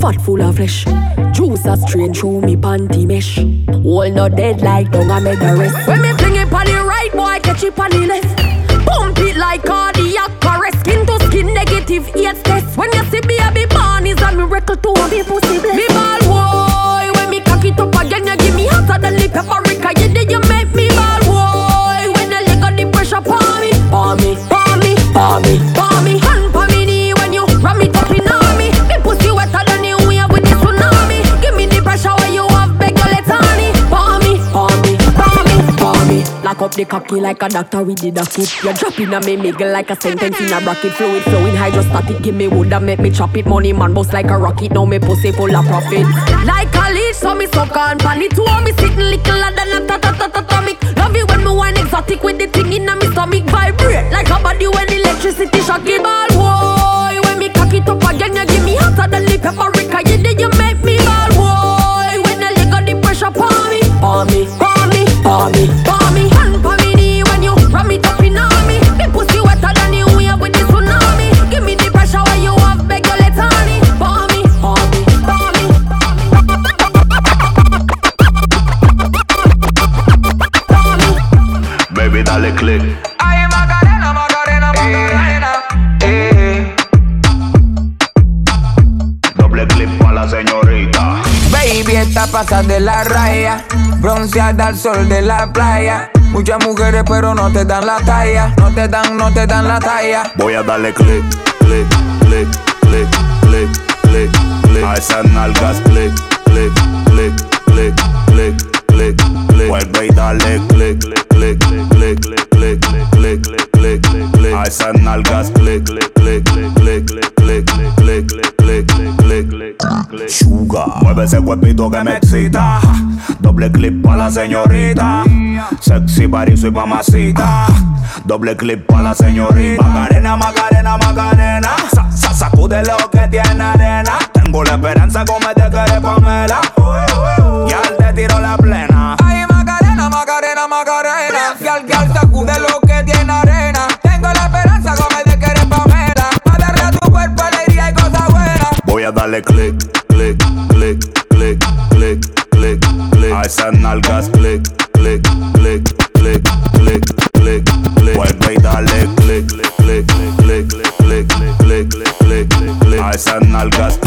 fat full of flesh. Juice a strain through me panty mesh. All not dead like dung I made the rest. When me fling it on the right, boy catch it on the left. Pump it like cardiac arrest. Skin to skin negative AIDS test. When you see me, I be born is a miracle to a be pussy. Me ball boy, when me cock it up again, you give me hotter than the paprika. You did you make me ball boy. When the leg on the pressure, me, palm me, palm me. Lock up the cocky like a doctor with the docket. You drop dropping a me miggle like a sentence in a bracket. Fluid flowing hydrostatic. Give me wood and make me chop it. Money man boss like a rocket. Now me pussy full of profit. Like a leech, so me suck on pan it. Two me sitting littler than a ta ta ta ta atomic. Bronceada al sol de la playa. Muchas mujeres, pero no te dan la talla. No te dan, no te dan la talla. Voy a darle click, click, click, click, click, click, click. A esas nalgas, click, click, click, click, click, click, click. Vuelve y dale click, click, click, click, click, click, click, click. A esas nalgas, click, click, click, click, click, click, click, click, click, click, click, click, click. Sugar, mueve ese cuerpito que me excita. Doble clip para la señorita. Sexy body, soy mamacita. Doble clip para la señorita. Macarena, Macarena, Macarena. Sa, sa, sacude lo que tiene arena. Tengo la esperanza como te quiere Pamela. Y al te tiro la plena. Ay, Macarena, Macarena, Macarena. Fial, fial, sacude lo que tiene arena. Tengo la esperanza como te quiere Pamela. Pa' darle a tu cuerpo alegría y cosas buenas. Voy a darle click, esas nalgas click, click, click, click, click, click, click. Vuelve y dale click, click, click, click, click, click, click, click. A esas nalgas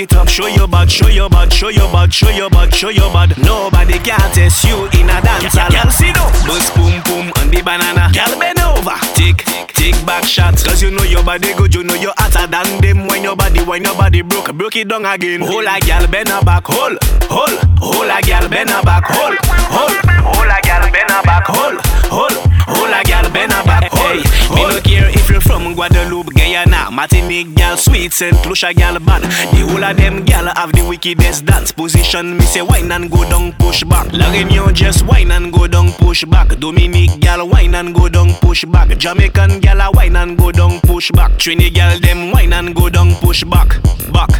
it up, show your butt, show your butt, show your butt, show your butt, show your butt. Nobody can test you in a dance hall. Gal, sit down, bust boom boom on the banana. Gal, bend over, tick, tick back shots, cause you know your body good, you know you're hotter than them. When your body, when your body broke, broke it down again. Hola gal, bend her back, hold, hold. Hola gal, bend her back, hold, hold. Hola gal, bend her back, hold, hold. Hola gal, bend her back, hold. Me no care if you're from Guadeloupe, Guyana, Martinique, gal, sweet, Saint Lucia, gal, bad. The whole of them gal have the wickedest dance position. Me say wine and go down, push back. La Réunion just wine and go down, push back. Dominique gal wine and go down, push back. Jamaican gal a wine and go down, push back. Trini gal them wine and go down, push back, back.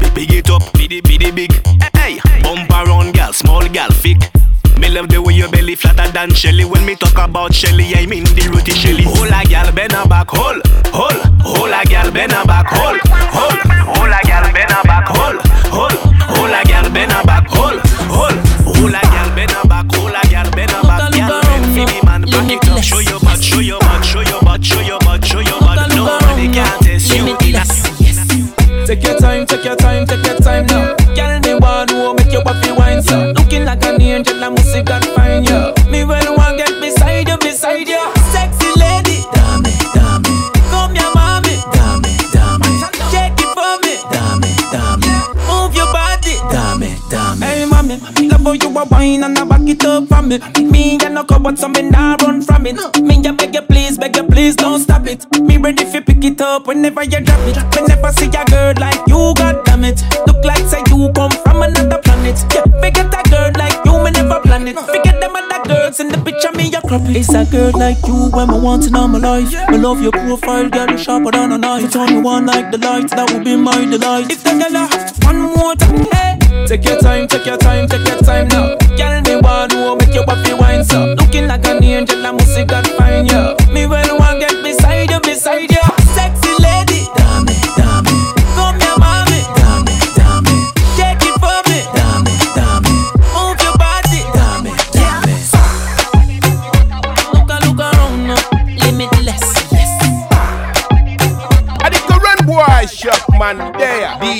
Big, big it up, biddy biddy big. Hey, bump around gal, small gal, thick. Me love the way your belly flatter than Shelly. When me talk about Shelly, I mean the rooty Shelly. Hola gal, bend her back, hold, hold. Hola gal, bend her back, hold, hold. Hola gal, bend her back, hold, hold. Hola gal, bend her back, hold, hold. Hola gal, bend her back, hola gal, bend her back. Gal, bend for me man, back it up. Show your butt, show your butt, show your butt, show your butt, show your butt. Nobody can test you in a Take your time, take your time, take your time now. Wine and I back it up for me. Me and no cupboard, so me nah run from it. Me ya beg you please, beg you please, don't stop it. Me ready fi pick it up whenever you drop it. Whenever see a girl like you, god damn it. Look like say you come from another planet. Yeah, forget a girl like you, me never plan it. Forget them other girls in the picture, me a It's a girl like you when I want in all my life. I love your profile, girl, you sharper than a knife. If turn you on like the lights, that would be my delight. If the girl one more time, hey. Take your time, take your time, take your time now. Girl, me want to make your body wine so. Looking like an angel, I must see God find you. Me well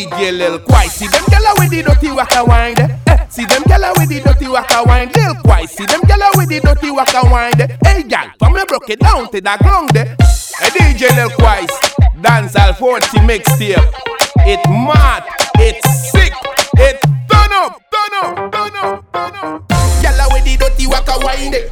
DJ Lil Quai. See them gyal with the dirty waka there. Eh, see them gyal with the dirty waka wine. Lil Quai. See them gyal with the dirty waka there. Hey gyal, come and broke it down to the ground there. Hey DJ Lil Quai. Dance all 40 mixtape. It mad, it sick, it turn up, turn up, turn up, turn up. Gyal with the dirty waka wine there.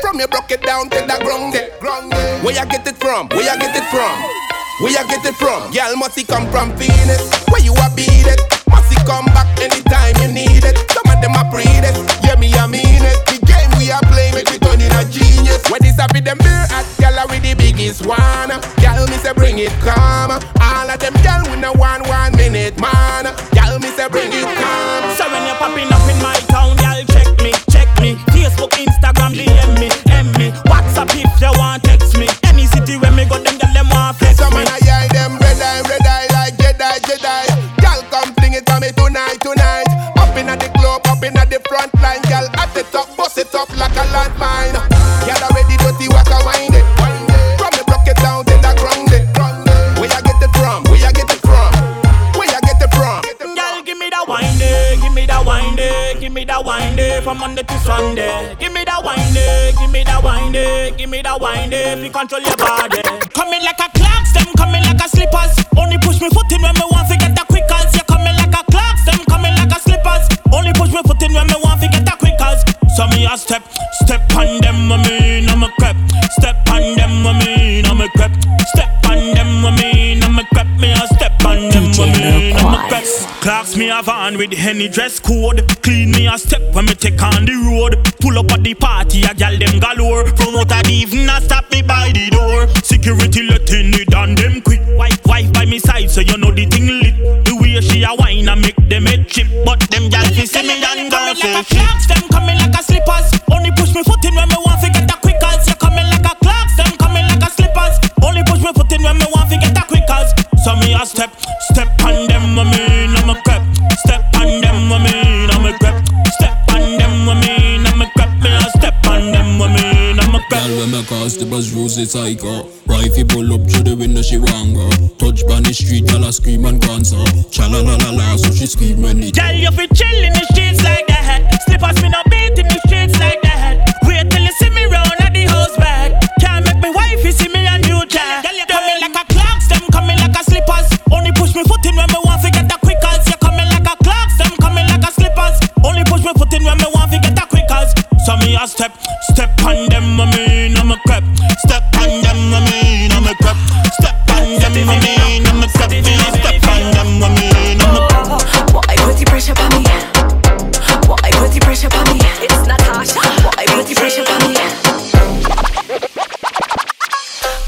From you broke it down to the ground ground. Where you get it from? Where you get it from? Where you get it from? Girl, must come from Venus? Where you a beat it? Must come back anytime you need it? Some of them are breed it. Yeah, me, I mean it. The game we are playing make we turn in a genius. When this happy, them beer at girl with the biggest one. Girl, me say bring it come. All of them girl with no one one minute man. Girl, me say bring it calm. From Monday to Sunday. Give me that wine give me that wine give me that wine you control your body, coming like a clocks, them coming like a slippers. Only push me foot in when me want to get the quick as you coming like a clocks, them coming like a slippers. Only push me foot in when me want to get the quick as. So me a step, step on them, I mean I'm a crep. Step on them, I mean I'm a crep. Step on them, I mean Clocks me a van with Henny dress code. Clean me a step when me take on the road. Pull up at the party, a gal them galore. Promoter even a stop me by the door. Security letting it on them quick. Wife, wife by me side, so you know the thing lit. The way she a wine and make them head chip, but them gal fi see me and go say shit. Them coming like a slippers. Only push me foot in when me want to get a quick as. You coming like a clocks, them coming like a slippers. Only push me foot in when me want to get a quick as. So me a step, step on them, I cause the buzz rose the psycho Rifle pull up through the window, she want go Touch by the street, girl, I scream and dance her Cha la la la la, so she scream when it Girl, you fi chill in the streets like that. Slippers me no beat in the streets like that. Wait till you see me round at the house back. Can't make me wife see me and you jack. Girl, you coming like a clocks, them coming like a slippers. Only push me foot in when me want to get a quick as. You coming like a clocks, them coming like a slippers. Only push me foot in when me So me a step, step on them, I mean I'm a crep. Step on them, I mean I'm a crep. Step on them, I mean I'm a crep. Me a step on them, I mean I'm a crep. Why put the pressure on me? Why put the pressure on me? It's Natasha. Why put the pressure on me?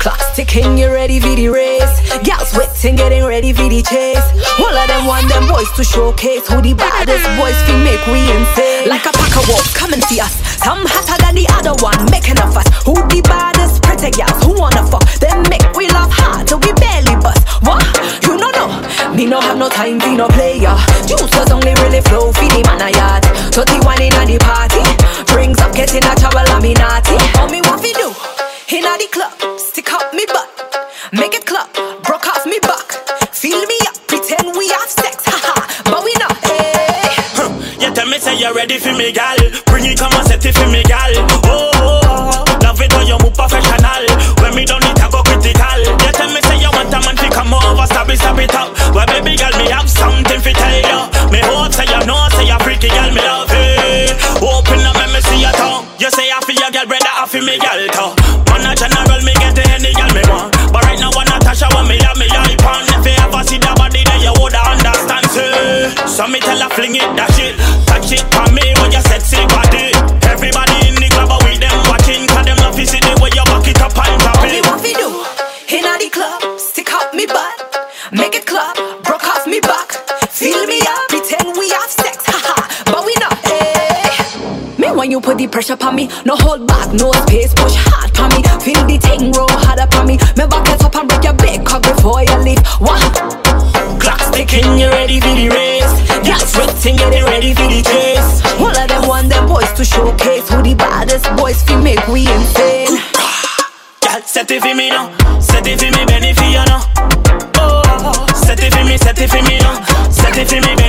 Clock ticking, you ready for the race? Girls waiting, getting ready for the chase. All of them want them boys to showcase who the baddest boys feel make we insane. Like a pack of wolves, come and see us. Some hotter than the other one, making a fuss. Who the baddest pretty girls? Who wanna fuck? Them make we laugh hard till we barely bust. What? You know no? Me no have no time for no player. Juices only really flow for the man a yard. 31 in the party. Brings up getting a trouble, I'm naughty. All me want fi do? Inna the club, stick up me butt, make it clap, me say you're ready for me, gal. Bring it, come and set it for me, gal. Oh, oh, oh. love it when you move professional. When me done it, I go critical. You tell me say you want a man to come over, stab it, stab it up. Well, baby girl, me have something to tell you. Me hope say you know, say you freaky girl, me love it. Open up, let me see your tongue. You say I feel your girl, brother, I feel me girl too. So me tell her fling it, dash it, touch it for me when you sexy body. Everybody in the club, we them watching, 'cause way you back it up and drop it. What we do? Inna the club, stick out me butt, make it clap, broke off me back, feel me up, pretend we have sex, haha, but we not. Hey. Me when you put the pressure on me, no hold back, no space, push hard on me, feel the thing roll hard up on me, me back it up and break your big cock before you leave. What? Clock ticking, you ready for the race? Sweating, getting ready for the chase. All of them want them boys to showcase who the baddest boys fi make we insane. Girl, set it for me now, set it for me, Benny for you now. Oh, set it for me, set it for me now, set it for me,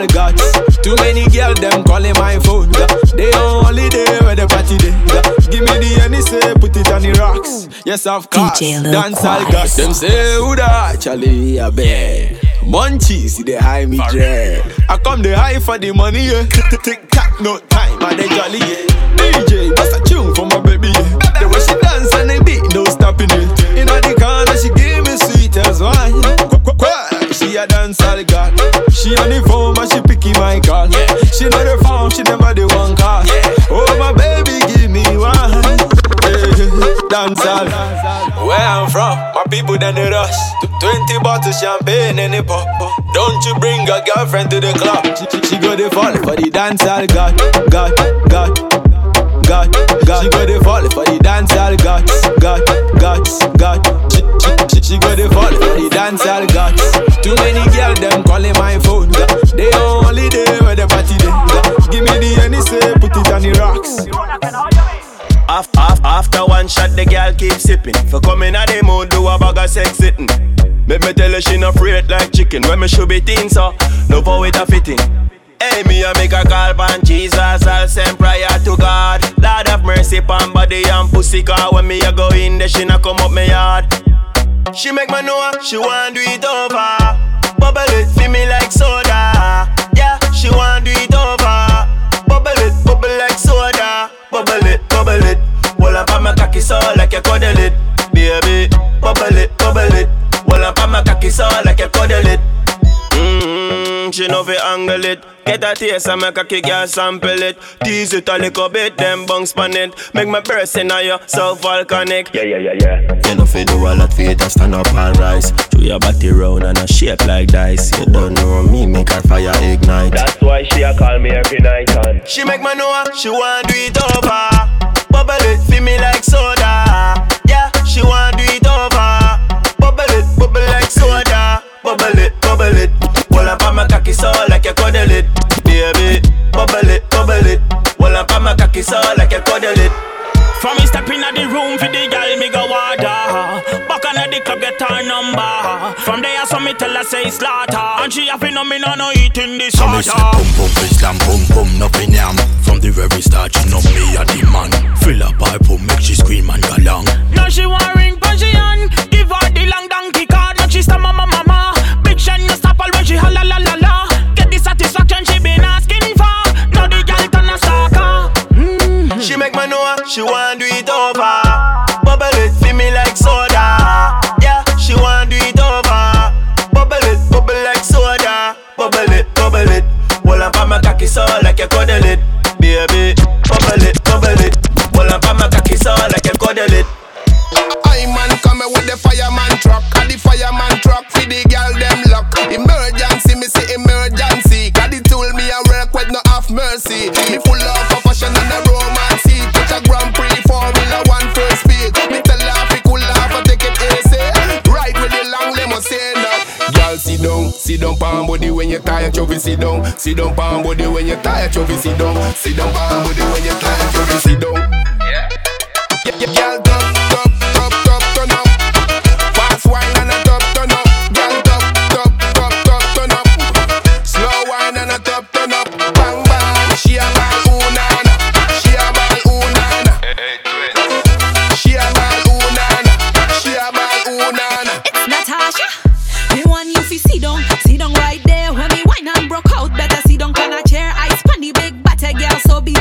all. God. Too many girls them calling my phone. God. They on holiday where the party day. God. Give me the any say put it on the rocks. Yes of course. Dance all. God. Quas. Them say who da Charlie a bear. Munchies, they high me dread. I come the high for the money, yeah. Tick tock, no time, and they jolly, yeah. DJ, bust a tune for my baby, yeah. The way she dance and the beat, no stopping it. In the corner, she give me sweet as wine. She a dance all God. She on the my call. She know the phone, she never the one call. Oh my baby, give me one. Yeah. Dance all. Where I'm from, my people then they rush. Tw- Twenty bottles champagne and it pop. Don't you bring a girlfriend to the club? She, she, she go the fall for the dance all God, God, God, God, God. She go the fall for the dance all God, God, God, God. She, she, she, she go the fall for the dance all God. Too many girls them calling my phone. God. They on holiday where the party day. Give me the any put it on the rocks. Af, af, after one shot, the girl keep sipping. For coming at the mood, do a bag of sex sitting. Make me tell her she no afraid like chicken. When me should be thin, so no for it a fitting. Hey, me a make a call pan Jesus, I'll send prayer to God. Lord have mercy pan body and pussy car. When me a go in there, she not come up me yard. She make me know she want do it over. Know fi angle it. Get a taste and make a kick girl sample it. Tease it a little bit, then bounce pan it. Make my burst in you, so volcanic. Yeah, yeah, yeah, yeah. You know fi do a lot for it and stand up and rise. Throw your body round and a shape like dice. You don't know me, make her fire ignite. That's why she a call me every night and she make me know she want do it over. Bubble it, feel me like soda. Yeah, she want do it over. Bubble it, bubble like soda. Bubble it, bubble it. Well up on my cocky so like you cuddle it, baby. Bubble it, bubble it. Well up on my cocky so like you cuddle it. From me step in the room for the girl, me go water. Back on the club, get her number. From there, so me tell her say slaughter. And she have no me no no eating this So me say water. pum pum Islam pum pum nothing yam From the very start she know me a the man Fill up pipe pum make she scream and go long Now she want ring position. Give her the long donkey card. Now she stammer mama mama. Big shine no stop all when she holla la la she want sit down, sit down palm body when you're tired Chubby sit down, sit down palm body when you're tired Chubby sit down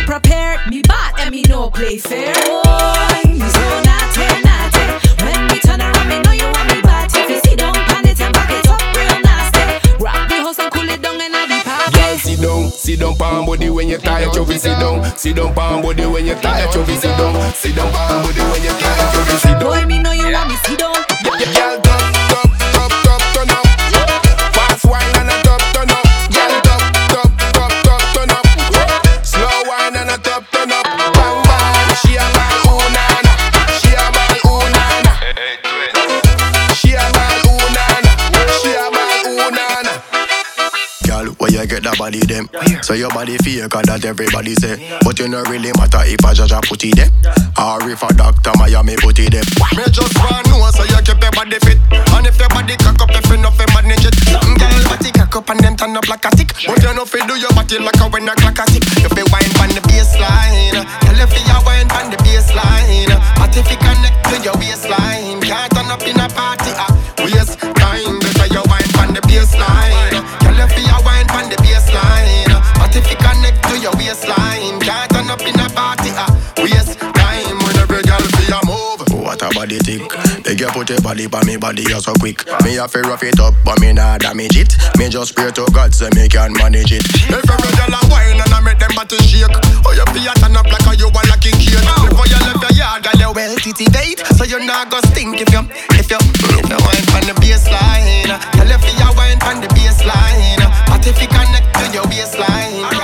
prepared. Me bad and me no play fair. Oh, you so naughty, naughty. When we turn around, me know you want me bad. If you sit down, pan it and back it up real nasty. Rock the house and cool it down in the party. Girl, sit down, sit down, palm body when you're tired, chubby, sit down. Sit down, palm body when you're tired, chubby, sit down. Sit down, palm body when you're tired, chubby, sit down. Boy, me know you want me sit down. So your body fake, cause that everybody say. But you no really matter if a judge a put it there. Or if a doctor Miami put it there. Me just want know so you keep your body fit. And if your body cock up, if you know fi manage it. Some girl body cock up and them turn up like a tick. But you know fi do your body like a when a clock a tick. You fi wine pon the baseline. Tell you fi you wine pon the baseline. But if you connect to your waistline, can't turn up in a party. Ah, waste waistline, can't turn up in a party. Ah, waste time. When every girl fi a move. What a body tick. They get put your body by me body you so quick. Me have to rough it up, but me nah damage it. Me just pray to God so me can manage it. If every girl a wine and I make them body shake, oh you feel turn up like a you a lucky kid. Before you left your yard, girl you well titivate, so you not go stink if you if you if you wine from the baseline. Girl you feel wine from the baseline, but if you connect to your waistline, can't turn up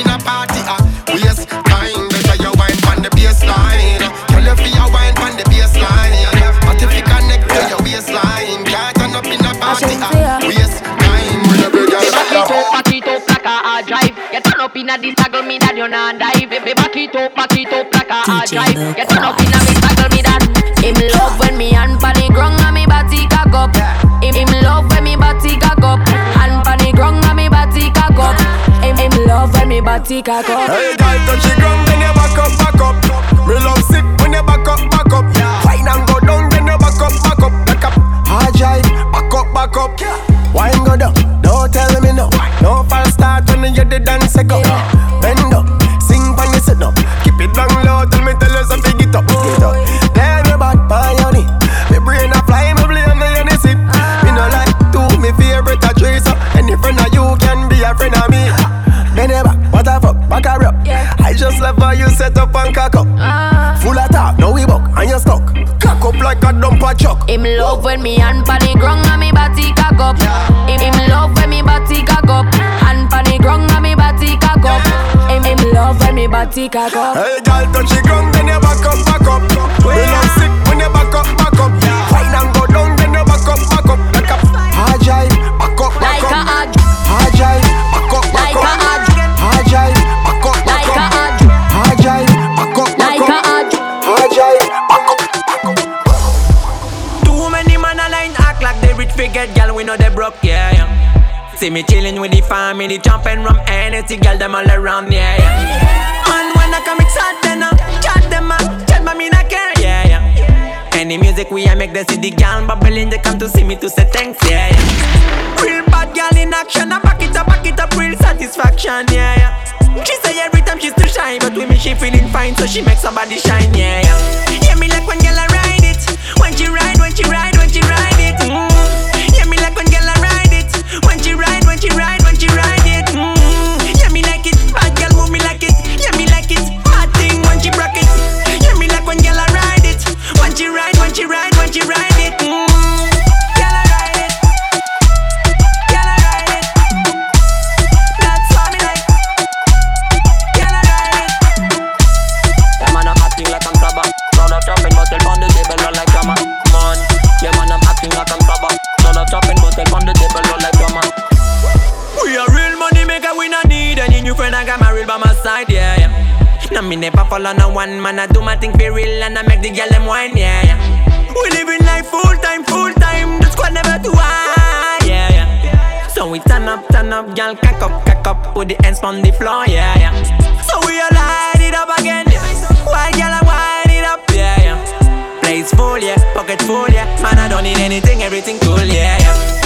in a party. Ah, waste time, better you wine from the baseline. Girl you feel wine from the baseline, but if you connect to your waistline, can't turn up in a party. Ah, waste time, when every girl Back it up, back it up like a hard drive. You turn up inna this toggle me that you not dive. Baby, back it up, back it up like a hard drive. You turn up inna this toggle me that. Body cock up. Hey, girl, touch the ground, then you back up, back up. Me love sick when you back up, back up. Wine and go down, then you back up, back up, back up. Hard drive, back up, back up. Wine go down, don't tell me no. No false start when you the dance go. Bend up, with the jumping rum energy gal them all around yeah, yeah. Man when I come excited then uh, chat them up chat but me not care yeah yeah. Any music we a make the gal bubbling they come to see me to say thanks yeah yeah. Real bad gal in action I back it up back it up real satisfaction yeah yeah. She say every time she still shine but with me she feeling fine so she make somebody shine yeah yeah. Me never fall on no one man. I do my thing for real and I make the girl them wine, yeah, yeah. We living life full time, full time. The squad never too high, yeah, yeah. So we turn up, turn up, girl, cock up, cock up, put the hands on the floor, yeah, yeah. So we all light it up again, yeah. Why, girl, I wind it up, yeah, yeah. Place full, yeah, pocket full, yeah. Man, I don't need anything, everything cool, yeah, yeah.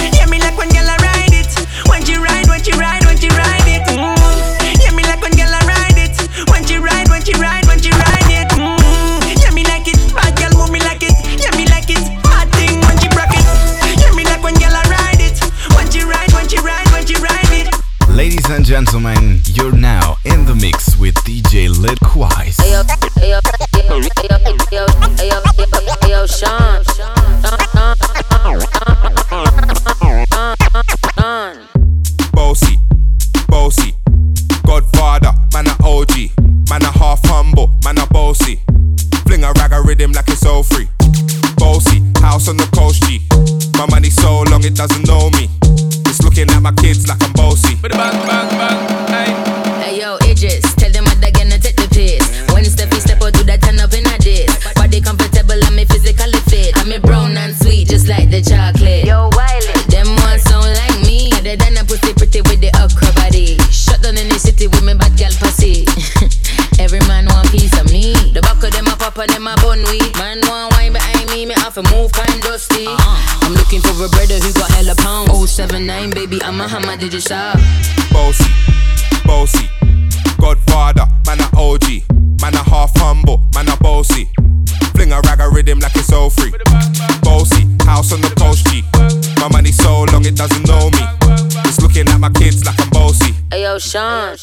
Sean.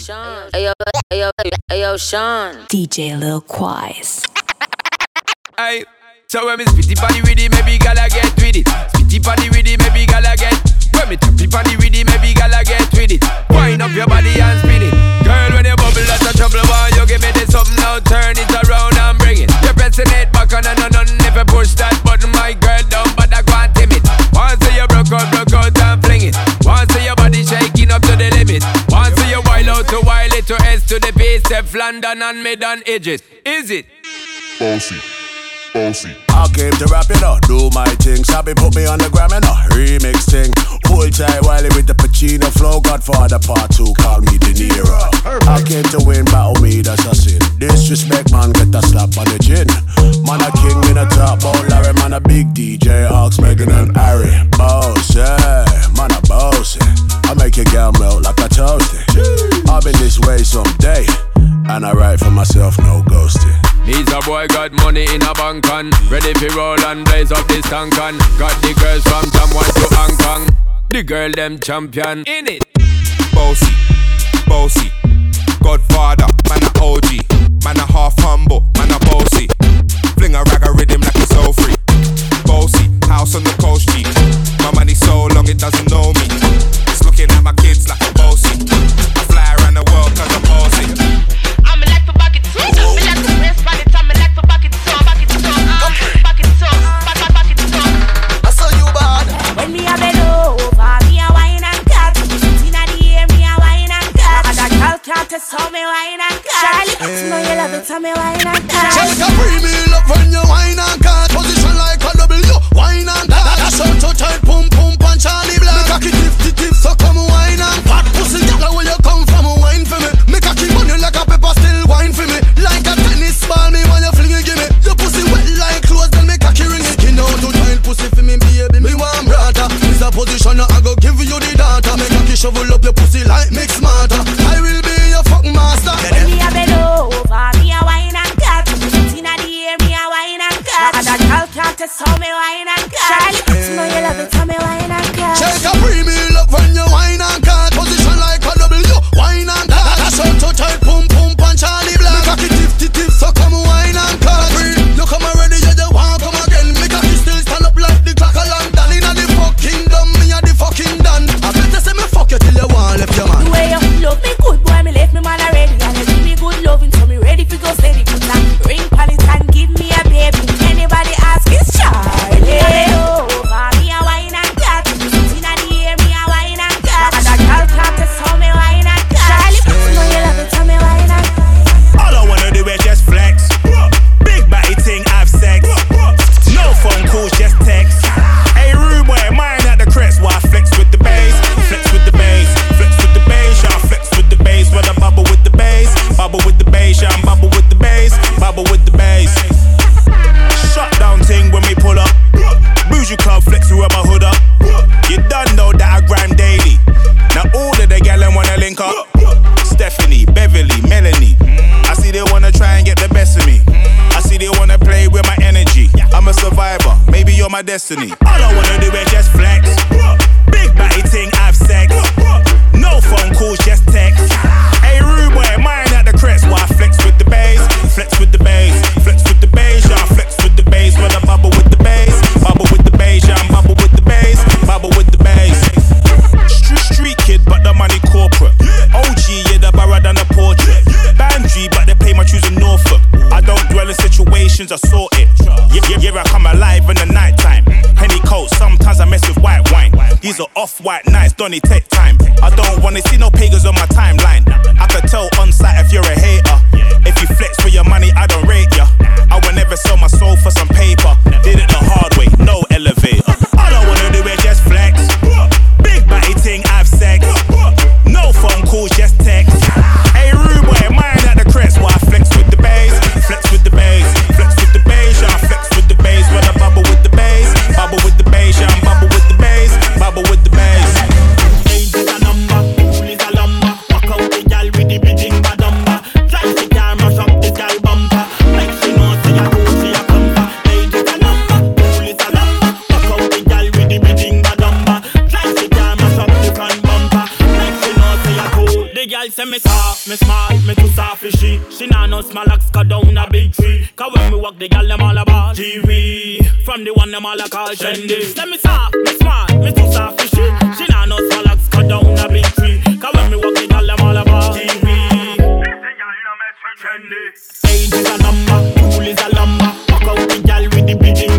Ayo, ayo, ayo, Sean. DJ Lil Quise. Hey, So when me spitty body with it, maybe gala get with it. Spitty body with it, maybe gala get. When me choppy body with it, maybe gala get with it. Wind up your body and spin it. Girl, when you bubble out of trouble, boy, you give me this something now. Turn it around and bring it. You're pressing it back on and on and if you push that button, my girl, don't bother go and tame it. Once you broke out, broke out and fling it. Once your body shaking up to the limit while out to while it to S to the base, Steph London and mid and edges. Is it? Bossy. Bossy. I came to rap, you know, do my thing. Sabi put me on the gram, you know, remix thing. Pull tight Wiley with the Pacino flow. Godfather part two, call me De Niro. I came to win, battle me, that's a sin. Disrespect, man, get a slap on the chin. Man, a king in a top, ball, Larry, man, a big DJ, Ox, Meghan and Harry. yeah man, a bossy. I make your girl melt like a toasted. I've been this way some day, and I write for myself, no ghosting. Needs a boy got money in a bank on, ready for roll and blaze up this tank and Got the girls from Taiwan to Hong Kong, the girl them champion in it. Bossy, bossy, Godfather, man a OG, man a half humble, man a bossy. Fling a rag a rhythm like it's so free. Bossy, house on the coast, G. My money so long it doesn't know me. Gal say me soft, me smart, me too soft for she. She nah no small axe cut down a big tree. Cause when me walk the gal them all about TV. From the one them all a call trendy. Say me soft, me smart, me too soft for she. She nah no small axe cut down a big tree. Cause when me walk the gal them all about TV. Age is a number, cool is a lumber. Walk out the gal with the bitching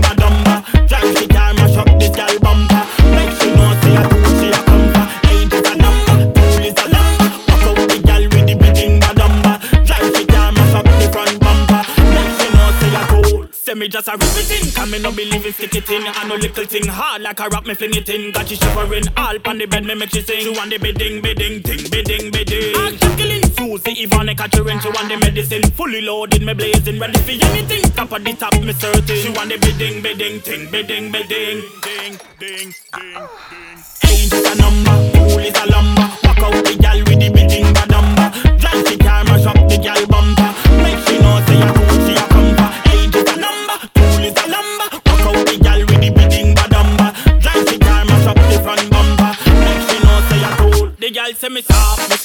me just a rip it in, come me no believe it, stick it in. I know little thing hard like a rock, me fling it in. Got you shivering, all pon the bed, me make she sing. She want the bidding, bidding, ting, bidding, bidding. Ah, I'm killing Susie, Ivana, her she want the medicine. Fully loaded, me blazing, ready for anything. Top of the top, me certain. She want the bidding, bidding, ting, bidding, bidding. Ding, ding, ding, ding. Age is a number, cool is a lumber. Walk out the gal with the bidding badumba. Drive the car, mash up the gal bumper. Make she know say a cool, gal say me soft, me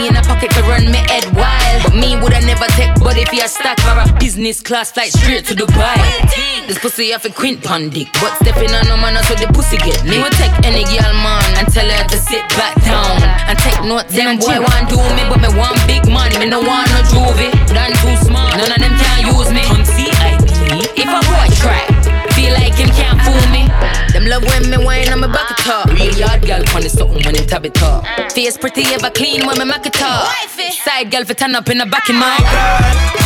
money in a pocket to run me head wild. But me woulda never take body for a stock or a business class flight straight to Dubai. This pussy have a quint pon dick, but stepping on no man so the pussy get me. will take any girl man and tell her to sit back down and take notes. Them boy want do me, but me want big money. Me no want no juvie, done too smart. None of them can use me. I If a boy try, feel like him can't fool me. Them love when me wine on my back it up. Real yard girl pon the something when him tab it up. Mm. Face pretty ever clean when me mack it up. Side girl for turn up in the back in my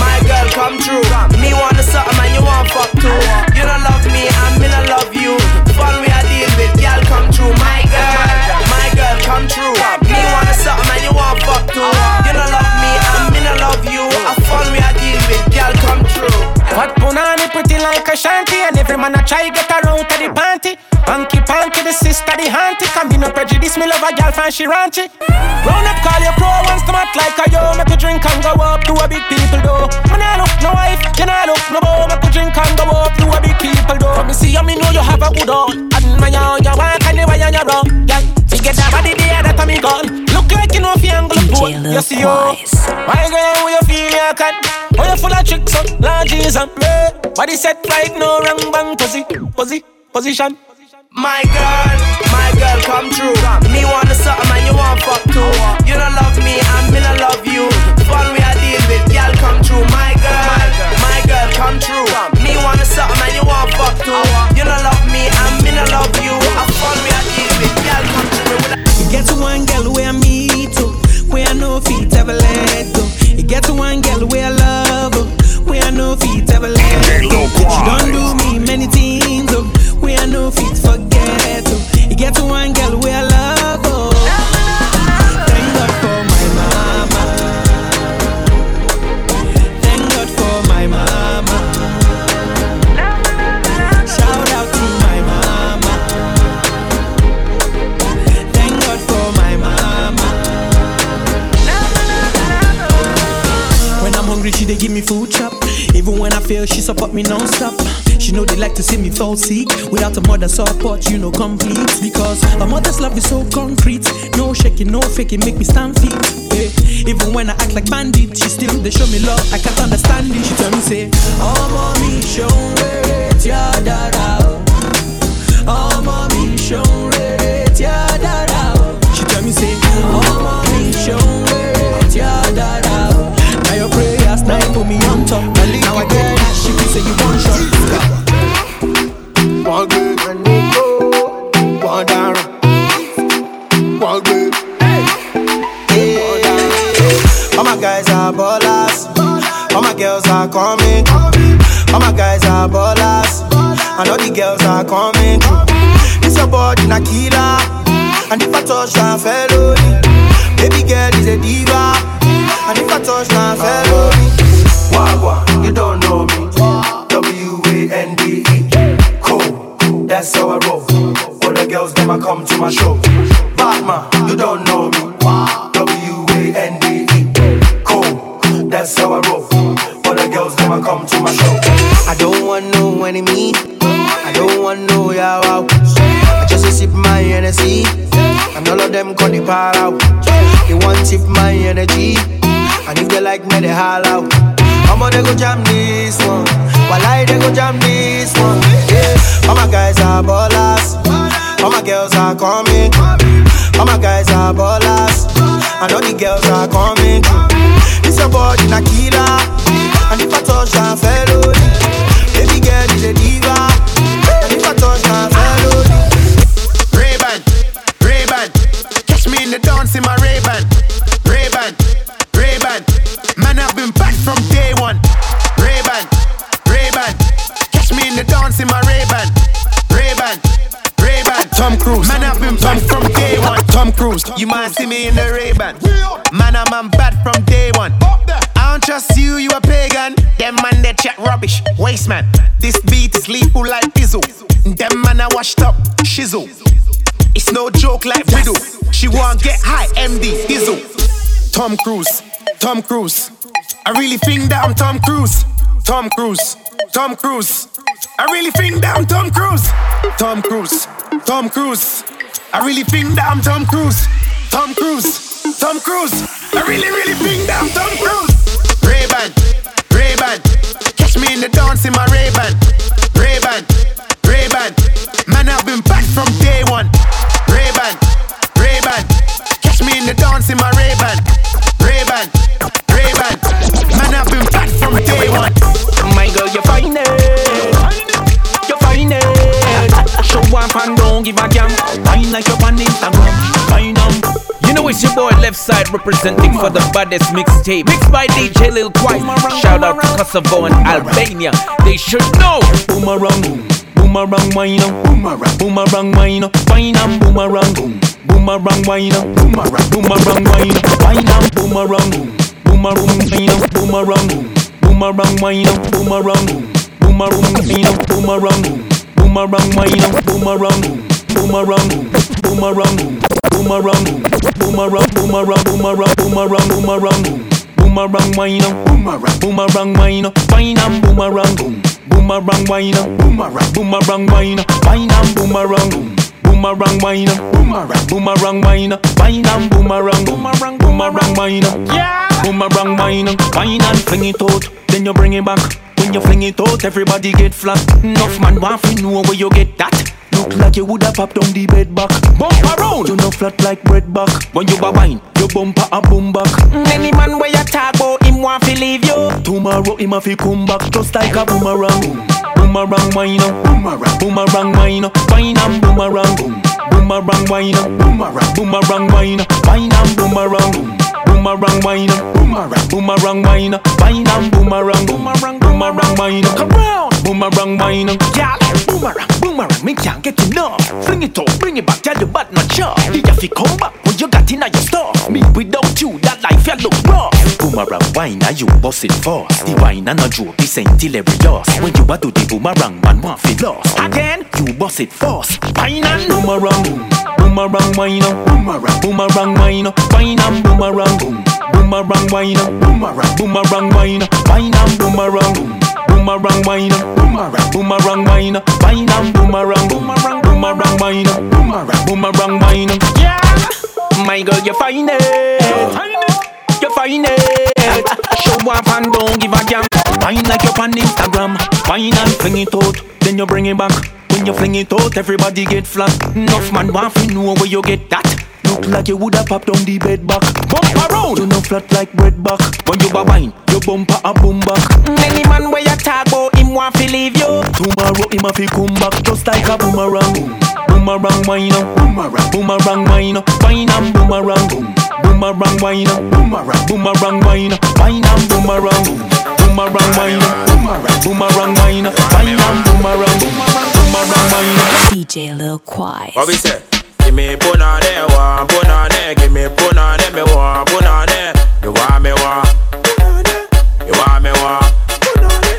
My girl, come true. Me want the something and you want fuck too. You don't love me and me don't love you. Fun we are deal with, girl, come true. My girl, my girl, come true. Me want the something and you want fuck too. You don't love me and me don't love you. A fun we are deal with, girl, come true. What punani pretty like a shanty And every man a try get out of the panty. Punky punky the sister the auntie. Can be no prejudice me love a gal fan she raunchy Round up call your pro once to mat like a yo. Make a drink and go up to a big people though. Man I look no wife, you know look no bow Make a drink and go up to a big people though. From me see you me know you have a good all And my yo you walk and you and you run Yeah, to get that body there that a me gone Look like you know fi angle pole You see oh. you My girl how you feel you can Oh you full of tricks so larges and play Body set right no wrong bang Pussy, pussy, position My girl, my girl, come true. Me want the something and you want fuck too. You don't love me and me don't love you. Fun we are deal with, girl, come true. My girl, my girl, come true. Me wanna something and you want fuck too. You don't love me and me not love you. I fun me I deal with. Girl, come to me with a You get to one girl where I meet to, where I know feet ever let go. You get to one girl where I love no feet ever let Don't do me many things, oh. We are no feet. forget, oh. You get to one guy. She support me non-stop. She know they like to see me fall sick. Without a mother support, you know complete. Because a mother's love is so concrete. No shaking, no faking, make me stand feet. eh. Even when I act like bandit, she still they show me love. I can't understand it. She tell me say, Oh mommy, show it, are coming. All my guys are ballers. And all the girls are coming. This your body na killer. And if I touch na felony. Go jam this one. Yeah. All my guys are ballers. All my girls are coming. All my guys are ballers. And all the girls are coming. This your body na killer. And if I touch na felony. Baby girl is a You might see me in the Ray-Ban. Man, I'm, I'm bad from day one. I don't trust you, you a pagan. Them man, they chat rubbish. Waste man. This beat is lethal like Dizzle. Them man, I washed up. Shizzle. It's no joke like Riddle. She want get high, MD, Dizzle. Tom Cruise. Tom Cruise. I really think that I'm Tom Cruise. Tom Cruise. Tom Cruise. I really think that I'm Tom Cruise. Tom Cruise. Tom Cruise. I really think that I'm Tom Cruise. Tom Cruise. Tom Cruise. I really, really think that Tom Cruise. Ray-Ban, Ray-Ban. Catch me in the dance in my. Ray-Ban, representing for the baddest mixtape. Mixed by DJ Lil Quite. Shout out to Kosovo and Albania. They should know. Boomerang, boomerang, wine up. Boomerang, boomerang, wine up. Fine and boomerang. Boomerang, wine up. Boomerang, boomerang, wine up. Fine and boomerang. Boomerang, wine up. Boomerang, boomerang, wine up. Boomerang, boomerang, wine up. Boomerang, boomerang, wine up. Boomerang, boomerang, boomerang, boomerang, boomerang, boomerang, boomerang, boomerang, boomerang. Boomerang wine boomerang, boomerang wine up, fine and boomerang, boomerang wine boomerang, boomerang wine up, fine and boomerang, boomerang wine up, boomerang, boomerang wine up, fine and boomerang, boomerang, boomerang wine up, yeah, boomerang wine up, fine and fling it out, then you bring it back. When you fling it out, everybody get flat. Enough man want to know where you get that. Look like you woulda popped down the bed back. Bump around, you know flat like bread back. When you a wine, your bumper a boom back. Any man where you talk about him want to leave you. Tomorrow him a fi come back just like a boomerang. boomerang wine up, boomerang, boomerang wine up, wine and boomerang, boom, boomerang wine up, boomerang, boomerang wine up, wine and boomerang, boom, boomerang wine up, boomerang, boomerang wine up, wine and boomerang, boomerang, boomerang wine up, come round, boomerang wine up, Gal, boomerang, boomerang, me can't get enough. Fling it up, bring it back, tell the bad not sure. The fi come back when you got in your stuff. Me without you, that life ya look rough. Boomerang wine, are you boss it fast? The wine and a joke, this ain't hilarious. When you a do the boomerang, man want fi lost. Again, you boss it fast. Wine and boomerang, boomerang wine up, boomerang, boomerang wine up, wine and boomerang, boom, boomerang wine up, boomerang, boomerang wine up, wine and boomerang, boom, boomerang wine up, boomerang, boomerang wine up, wine and boomerang, boomerang, boomerang wine up, boomerang, boomerang wine up. Yeah, my girl, you find it. You find it. Show up and don't give a damn. Wine like you're on Instagram. Wine and fling it out, then you bring it back. When you fling it out, everybody get flat. Enough man want to know where you get that. Look like you woulda popped down the bed back. Bump around, you know flat like bread back. When you a wine, your bumper a boom back. Any man where you talk about him want to leave you. Tomorrow him a fi come back just like a boomerang. Boomerang wine up, boomerang, boomerang wine up, wine and boomerang. Boom. Boomerang wine up, boomerang, boomerang wine up, wine and boomerang. Boomerang wine up, boomerang, boomerang wine up, wine and boomerang. Boomerang wine. DJ Lil Quai. What we say? Give me punane, one punane, give me punane, me one punane. You want me one? You want me one?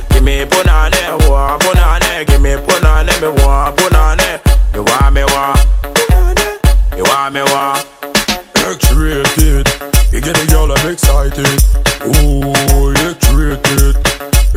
Give me punane, one punane, give me punane, me one punane. You want me one? You want me one? X-rated, you get the girl I'm excited. Ooh, X-rated,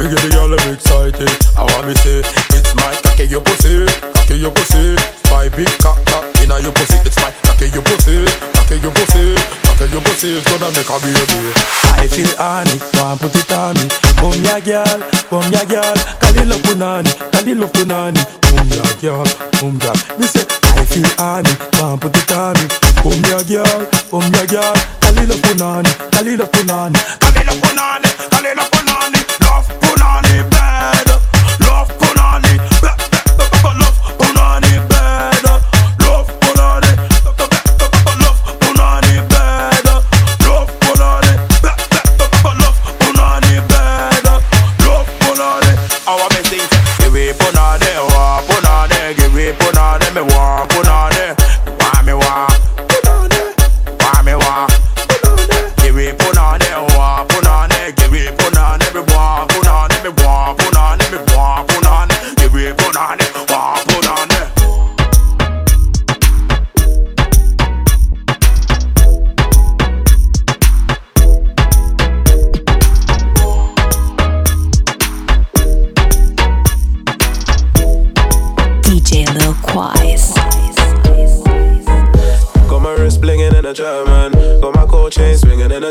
you get the girl I'm excited. I want me say, it's my cocky your pussy, cocky your pussy. My big cock cock inna your pussy, it's my cocky your pussy, cocky your pussy, cocky your pussy. It's gonna make a baby. I feel honey, want put it on me. Come ya girl, come ya girl. Kalilo punani, kalilo punani. Come ya girl, come ya. Me say I feel honey, want put it on me. Come ya girl, come ya girl. Kalilo punani, kalilo punani. Kalila punani, kalila punani, love punani bad,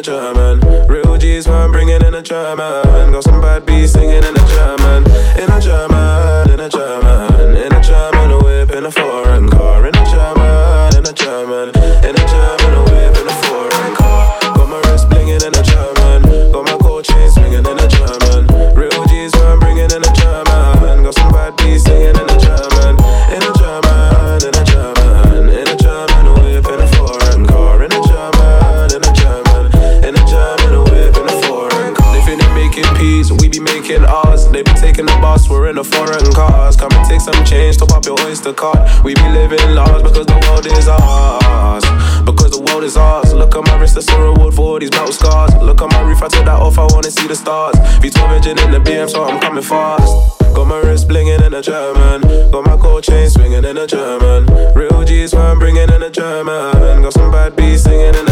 German. Real G's man bringing in a German. Got some bad beats singing in We be living large because the world is ours. Because the world is ours. Look at my wrist, saw a reward for all these battle scars. Look at my roof, I took that off, I wanna see the stars. V12 engine in the BM, so I'm coming fast. Got my wrist blinging in a German. Got my gold chain swinging in a German. Real G's, where I'm bringing in a German. Got some bad beats singing in